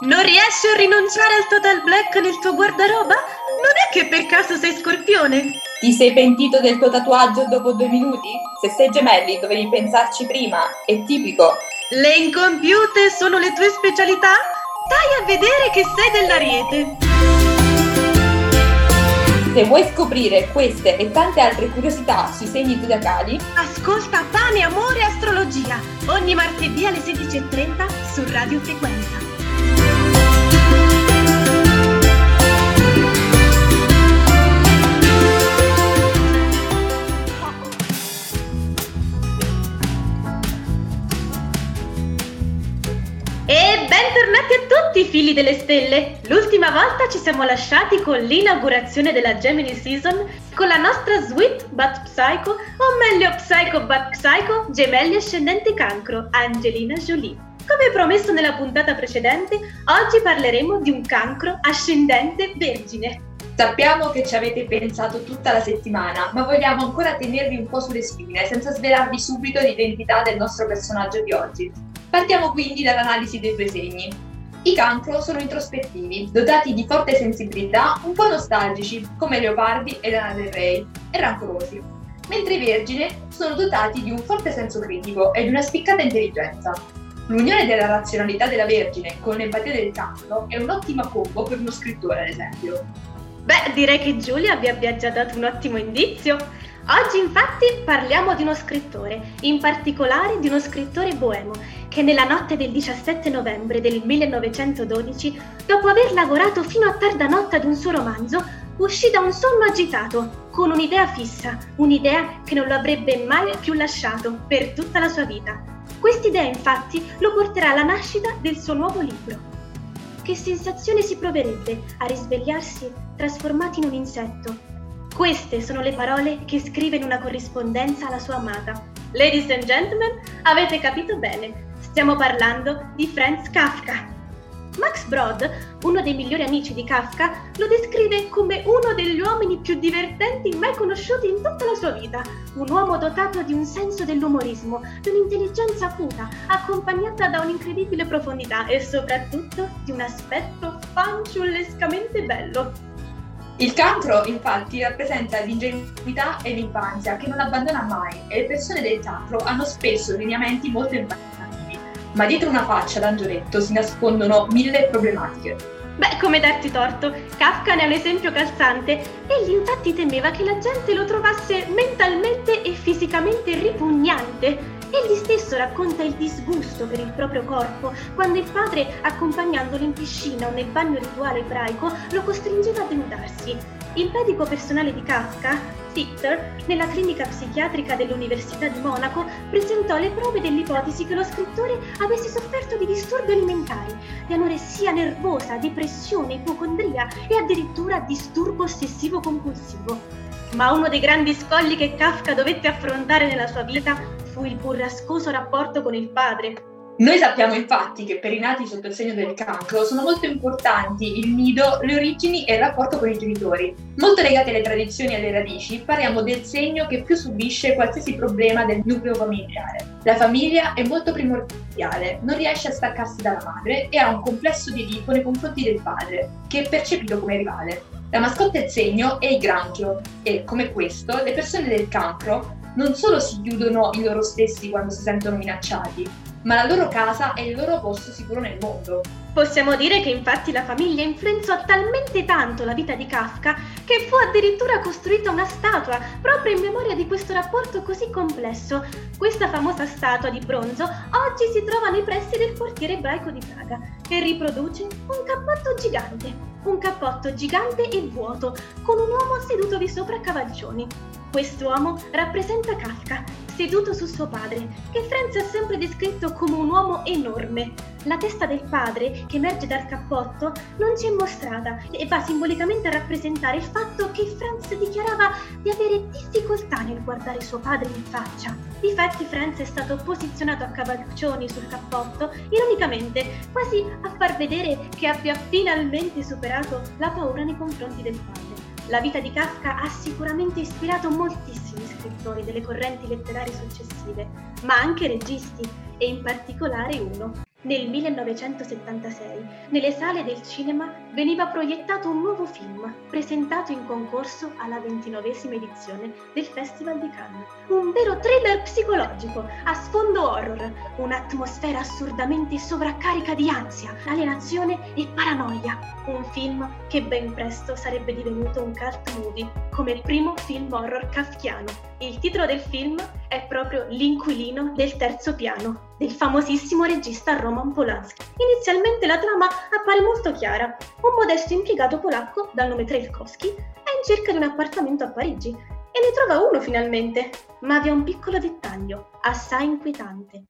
Non riesci a rinunciare al total black nel tuo guardaroba? Non è che per caso sei scorpione? Ti sei pentito del tuo tatuaggio dopo due minuti? Se sei gemelli dovevi pensarci prima, è tipico. Le incompiute sono le tue specialità? Dai a vedere che sei dell'ariete! Se vuoi scoprire queste e tante altre curiosità sui segni zodiacali, ascolta Pane, Amore e Astrologia ogni martedì alle 16.30 su Radio Frequenza. Tutti figli delle stelle! L'ultima volta ci siamo lasciati con l'inaugurazione della Gemini Season con la nostra Sweet But Psycho, o meglio Psycho But Psycho, gemelli ascendente cancro, Angelina Jolie. Come promesso nella puntata precedente, oggi parleremo di un cancro ascendente vergine. Sappiamo che ci avete pensato tutta la settimana, ma vogliamo ancora tenervi un po' sulle spine senza svelarvi subito l'identità del nostro personaggio di oggi. Partiamo quindi dall'analisi dei due segni. I cancro sono introspettivi, dotati di forte sensibilità, un po' nostalgici, come Leopardi e Lana del Rey, e rancorosi, mentre i vergine sono dotati di un forte senso critico e di una spiccata intelligenza. L'unione della razionalità della Vergine con l'empatia del cancro è un'ottima combo per uno scrittore, ad esempio. Beh, direi che Giulia vi abbia già dato un ottimo indizio. Oggi infatti parliamo di uno scrittore, in particolare di uno scrittore boemo, che nella notte del 17 novembre del 1912, dopo aver lavorato fino a tarda notte ad un suo romanzo, uscì da un sonno agitato, con un'idea fissa, un'idea che non lo avrebbe mai più lasciato per tutta la sua vita. Quest'idea infatti lo porterà alla nascita del suo nuovo libro. Che sensazione si proverebbe a risvegliarsi trasformato in un insetto, queste sono le parole che scrive in una corrispondenza alla sua amata. Ladies and gentlemen, avete capito bene, stiamo parlando di Franz Kafka. Max Brod, uno dei migliori amici di Kafka, lo descrive come uno degli uomini più divertenti mai conosciuti in tutta la sua vita, un uomo dotato di un senso dell'umorismo, di un'intelligenza acuta, accompagnata da un'incredibile profondità e soprattutto di un aspetto fanciullescamente bello. Il cancro, infatti, rappresenta l'ingenuità e l'infanzia che non abbandona mai e le persone del cancro hanno spesso lineamenti molto impegnativi, ma dietro una faccia d'angioletto si nascondono mille problematiche. Beh, come darti torto, Kafka ne è un esempio calzante. Egli infatti temeva che la gente lo trovasse mentalmente e fisicamente ripugnante Egli stesso racconta il disgusto per il proprio corpo quando il padre, accompagnandolo in piscina o nel bagno rituale ebraico, lo costringeva a denudarsi. Il medico personale di Kafka, Fichter, nella clinica psichiatrica dell'Università di Monaco, presentò le prove dell'ipotesi che lo scrittore avesse sofferto di disturbi alimentari, di anoressia nervosa, depressione, ipocondria e addirittura disturbo ossessivo-compulsivo. Ma uno dei grandi scogli che Kafka dovette affrontare nella sua vita fu il burrascoso rapporto con il padre. Noi sappiamo infatti che per i nati sotto il segno del cancro sono molto importanti il nido, le origini e il rapporto con i genitori. Molto legati alle tradizioni e alle radici, parliamo del segno che più subisce qualsiasi problema del nucleo familiare. La famiglia è molto primordiale, non riesce a staccarsi dalla madre e ha un complesso di Edipo nei confronti del padre, che è percepito come rivale. La mascotte del segno è il granchio e, come questo, le persone del cancro non solo si chiudono in loro stessi quando si sentono minacciati, ma la loro casa è il loro posto sicuro nel mondo. Possiamo dire che infatti la famiglia influenzò talmente tanto la vita di Kafka che fu addirittura costruita una statua proprio in memoria di questo rapporto così complesso. Questa famosa statua di bronzo oggi si trova nei pressi del portiere ebraico di Praga e riproduce un cappotto gigante, un cappotto gigante e vuoto, con un uomo seduto di sopra a cavalcioni. Quest'uomo rappresenta Kafka, seduto su suo padre, che Franz ha sempre descritto come un uomo enorme. La testa del padre, che emerge dal cappotto, non ci è mostrata e va simbolicamente a rappresentare il fatto che Franz dichiarava di avere difficoltà nel guardare suo padre in faccia. Difatti Franz è stato posizionato a cavalcioni sul cappotto, ironicamente, quasi a far vedere che abbia finalmente superato la paura nei confronti del padre. La vita di Kafka ha sicuramente ispirato moltissimi scrittori delle correnti letterarie successive, ma anche registi, e in particolare uno, Nel 1976, nelle sale del cinema veniva proiettato un nuovo film, presentato in concorso alla ventinovesima edizione del Festival di Cannes. Un vero thriller psicologico, a sfondo horror, un'atmosfera assurdamente sovraccarica di ansia, alienazione e paranoia. Un film che ben presto sarebbe divenuto un cult movie, come il primo film horror kafkiano. Il titolo del film è proprio L'inquilino del terzo piano, del famosissimo regista Roman Polanski. Inizialmente la trama appare molto chiara. Un modesto impiegato polacco dal nome Trelkowski è in cerca di un appartamento a Parigi e ne trova uno finalmente. Ma vi è un piccolo dettaglio, assai inquietante.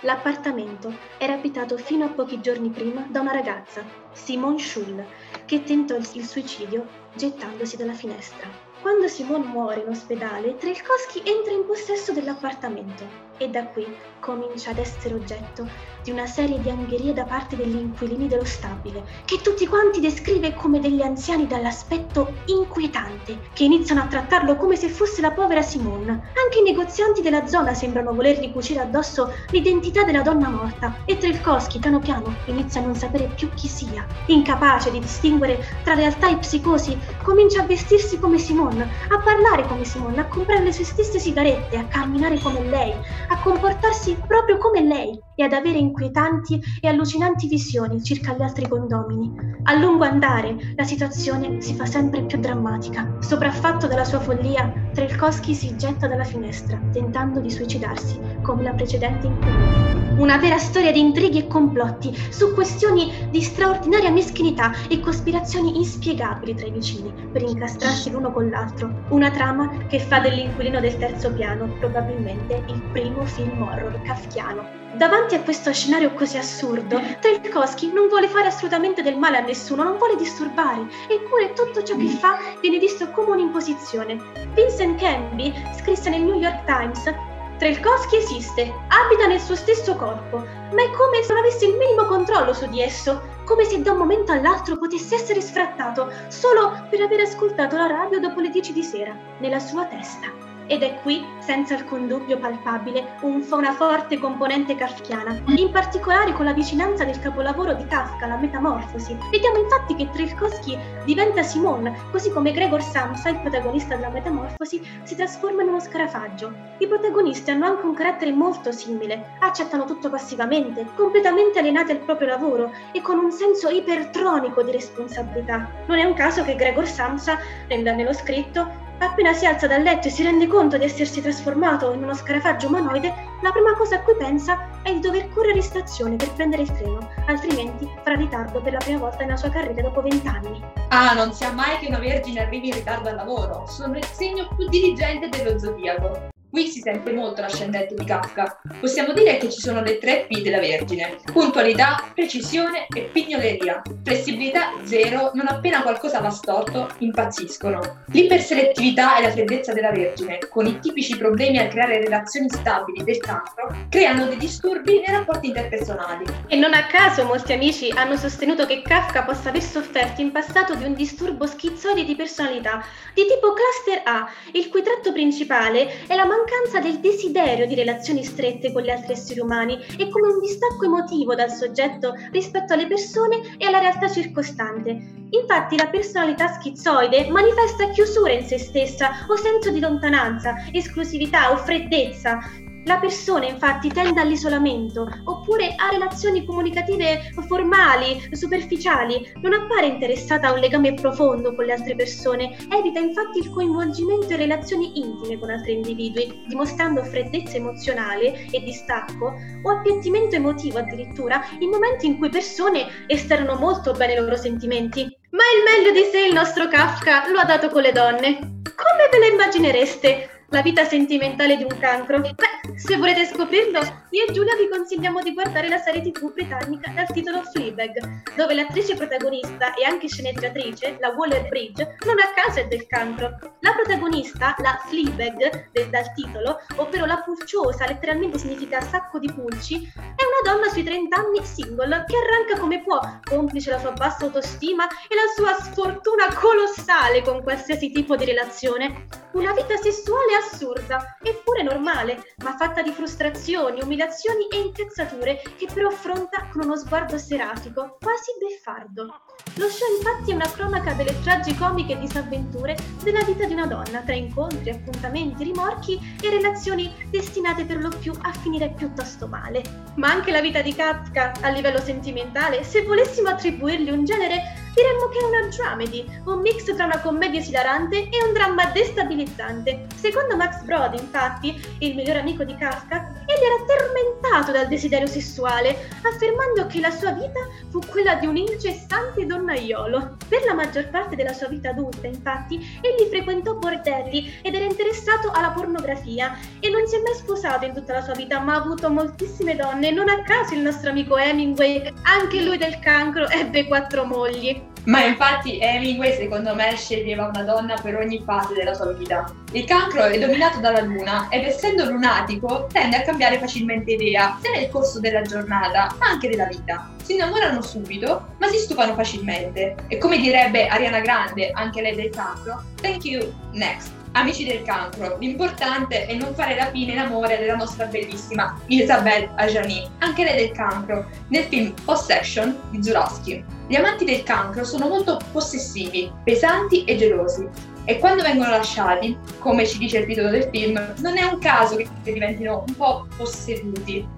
L'appartamento era abitato fino a pochi giorni prima da una ragazza, Simone Schull, che tentò il suicidio gettandosi dalla finestra. Quando Simone muore in ospedale, Trelkowski entra in possesso dell'appartamento e da qui comincia ad essere oggetto di una serie di angherie da parte degli inquilini dello stabile, che tutti quanti descrive come degli anziani dall'aspetto inquietante, che iniziano a trattarlo come se fosse la povera Simone. Anche i negozianti della zona sembrano volergli cucire addosso l'identità della donna morta e Trelkowski, piano piano, inizia a non sapere più chi sia. Incapace di distinguere tra realtà e psicosi, comincia a vestirsi come Simone, a parlare come Simone, a comprare le sue stesse sigarette, a camminare come lei, a comportarsi proprio come lei e ad avere inquietanti e allucinanti visioni circa gli altri condomini. A lungo andare la situazione si fa sempre più drammatica. Sopraffatto dalla sua follia, Trelkowski si getta dalla finestra, tentando di suicidarsi, come la precedente inquilina. Una vera storia di intrighi e complotti su questioni di straordinaria meschinità e cospirazioni inspiegabili tra i vicini per incastrarsi l'uno con l'altro. Una trama che fa dell'inquilino del terzo piano probabilmente il primo film horror kafkiano. Davanti a questo scenario così assurdo, Trelkowski non vuole fare assolutamente del male a nessuno, non vuole disturbare, eppure tutto ciò che fa viene visto come un'imposizione. Vincent Canby scrisse nel New York Times Trelkowski esiste, abita nel suo stesso corpo, ma è come se non avesse il minimo controllo su di esso, come se da un momento all'altro potesse essere sfrattato solo per aver ascoltato la radio dopo le 10 di sera, nella sua testa. Ed è qui, senza alcun dubbio palpabile, un, una forte componente kafkiana, in particolare con la vicinanza del capolavoro di Kafka, La Metamorfosi. Vediamo infatti che Trilkowski diventa Simone, così come Gregor Samsa, il protagonista della Metamorfosi, si trasforma in uno scarafaggio. I protagonisti hanno anche un carattere molto simile, accettano tutto passivamente, completamente alienati al proprio lavoro e con un senso ipertronico di responsabilità. Non è un caso che Gregor Samsa, nello scritto, Appena si alza dal letto e si rende conto di essersi trasformato in uno scarafaggio umanoide, la prima cosa a cui pensa è di dover correre in stazione per prendere il treno, altrimenti farà ritardo per la prima volta nella sua carriera dopo vent'anni. Ah, non sia mai che una vergine arrivi in ritardo al lavoro. Sono il segno più diligente dello zodiaco. Qui si sente molto l'ascendente di Kafka. Possiamo dire che ci sono le tre P della Vergine: puntualità, precisione e pignoleria. Flessibilità zero, non appena qualcosa va storto, impazziscono. L'iperselettività e la freddezza della Vergine, con i tipici problemi a creare relazioni stabili del cancro, creano dei disturbi nei rapporti interpersonali. E non a caso molti amici hanno sostenuto che Kafka possa aver sofferto in passato di un disturbo schizzoide di personalità di tipo cluster A, il cui tratto principale è la mancanza mancanza del desiderio di relazioni strette con gli altri esseri umani e come un distacco emotivo dal soggetto rispetto alle persone e alla realtà circostante. Infatti la personalità schizoide manifesta chiusura in se stessa o senso di lontananza, esclusività o freddezza, la persona infatti tende all'isolamento oppure a relazioni comunicative formali, superficiali, non appare interessata a un legame profondo con le altre persone, evita infatti il coinvolgimento in relazioni intime con altri individui, dimostrando freddezza emozionale e distacco o appiattimento emotivo addirittura in momenti in cui persone esternano molto bene i loro sentimenti. Ma il meglio di sé il nostro Kafka lo ha dato con le donne. Come ve la immaginereste? La vita sentimentale di un cancro? Beh, se volete scoprirlo, io e Giulia vi consigliamo di guardare la serie tv britannica dal titolo Fleabag, dove l'attrice protagonista e anche sceneggiatrice, la Waller Bridge, non a caso è del cancro. La protagonista, la Fleabag, del, dal titolo, ovvero la pulciosa, letteralmente significa sacco di pulci, è donna sui 30 anni single che arranca come può, complice la sua bassa autostima e la sua sfortuna colossale con qualsiasi tipo di relazione. Una vita sessuale assurda, eppure normale, ma fatta di frustrazioni, umiliazioni e incazzature che però affronta con uno sguardo serafico, quasi beffardo. Lo show infatti è una cronaca delle tragicomiche disavventure della vita di una donna tra incontri, appuntamenti, rimorchi e relazioni destinate per lo più a finire piuttosto male. Ma anche la vita di Kafka a livello sentimentale, se volessimo attribuirgli un genere, diremmo che è una dramedy, un mix tra una commedia esilarante e un dramma destabilizzante. Secondo Max Brod, infatti, il migliore amico di Kafka, egli era tormentato dal desiderio sessuale, affermando che la sua vita fu quella di un incessante donnaiolo. Per la maggior parte della sua vita adulta, infatti, egli frequentò bordelli ed era interessato alla pornografia e non si è mai sposato in tutta la sua vita, ma ha avuto moltissime donne. Non a caso il nostro amico Hemingway, anche lui del cancro, ebbe quattro mogli. Ma infatti Hemingway secondo me sceglieva una donna per ogni fase della sua vita. Il cancro è dominato dalla luna ed essendo lunatico tende a cambiare facilmente idea, sia nel corso della giornata ma anche della vita. Si innamorano subito ma si stufano facilmente e come direbbe Ariana Grande, anche lei del cancro, thank you, next. Amici del cancro, l'importante è non fare rapine in amore della nostra bellissima Isabelle Ajani, anche lei del cancro, nel film Possession di Zurowski. Gli amanti del cancro sono molto possessivi, pesanti e gelosi. E quando vengono lasciati, come ci dice il titolo del film, non è un caso che diventino un po' posseduti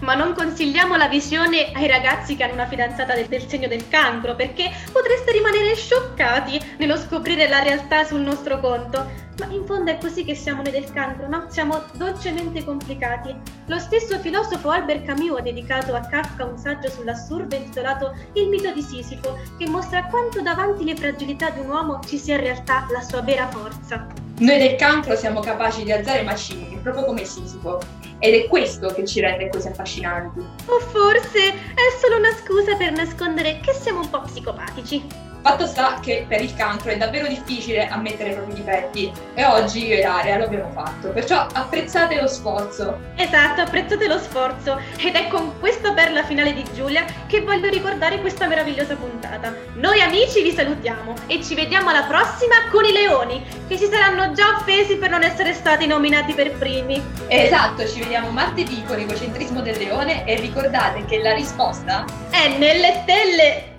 ma non consigliamo la visione ai ragazzi che hanno una fidanzata del, del, segno del cancro perché potreste rimanere scioccati nello scoprire la realtà sul nostro conto. Ma in fondo è così che siamo noi del cancro, no? Siamo dolcemente complicati. Lo stesso filosofo Albert Camus ha dedicato a Kafka un saggio sull'assurdo intitolato Il mito di Sisifo, che mostra quanto davanti le fragilità di un uomo ci sia in realtà la sua vera forza. Noi del cancro siamo capaci di alzare macigni, proprio come Sisifo, ed è questo che ci rende così affascinanti. O forse è solo una scusa per nascondere che siamo un po' psicopatici. Fatto sta che per il cancro è davvero difficile ammettere i propri difetti e oggi io e Aria lo abbiamo fatto, perciò apprezzate lo sforzo. Esatto, apprezzate lo sforzo ed è con questa perla finale di Giulia che voglio ricordare questa meravigliosa puntata. Noi amici vi salutiamo e ci vediamo alla prossima con i leoni che si saranno già offesi per non essere stati nominati per primi. Esatto, ci vediamo martedì con l'egocentrismo del leone e ricordate che la risposta è nelle stelle.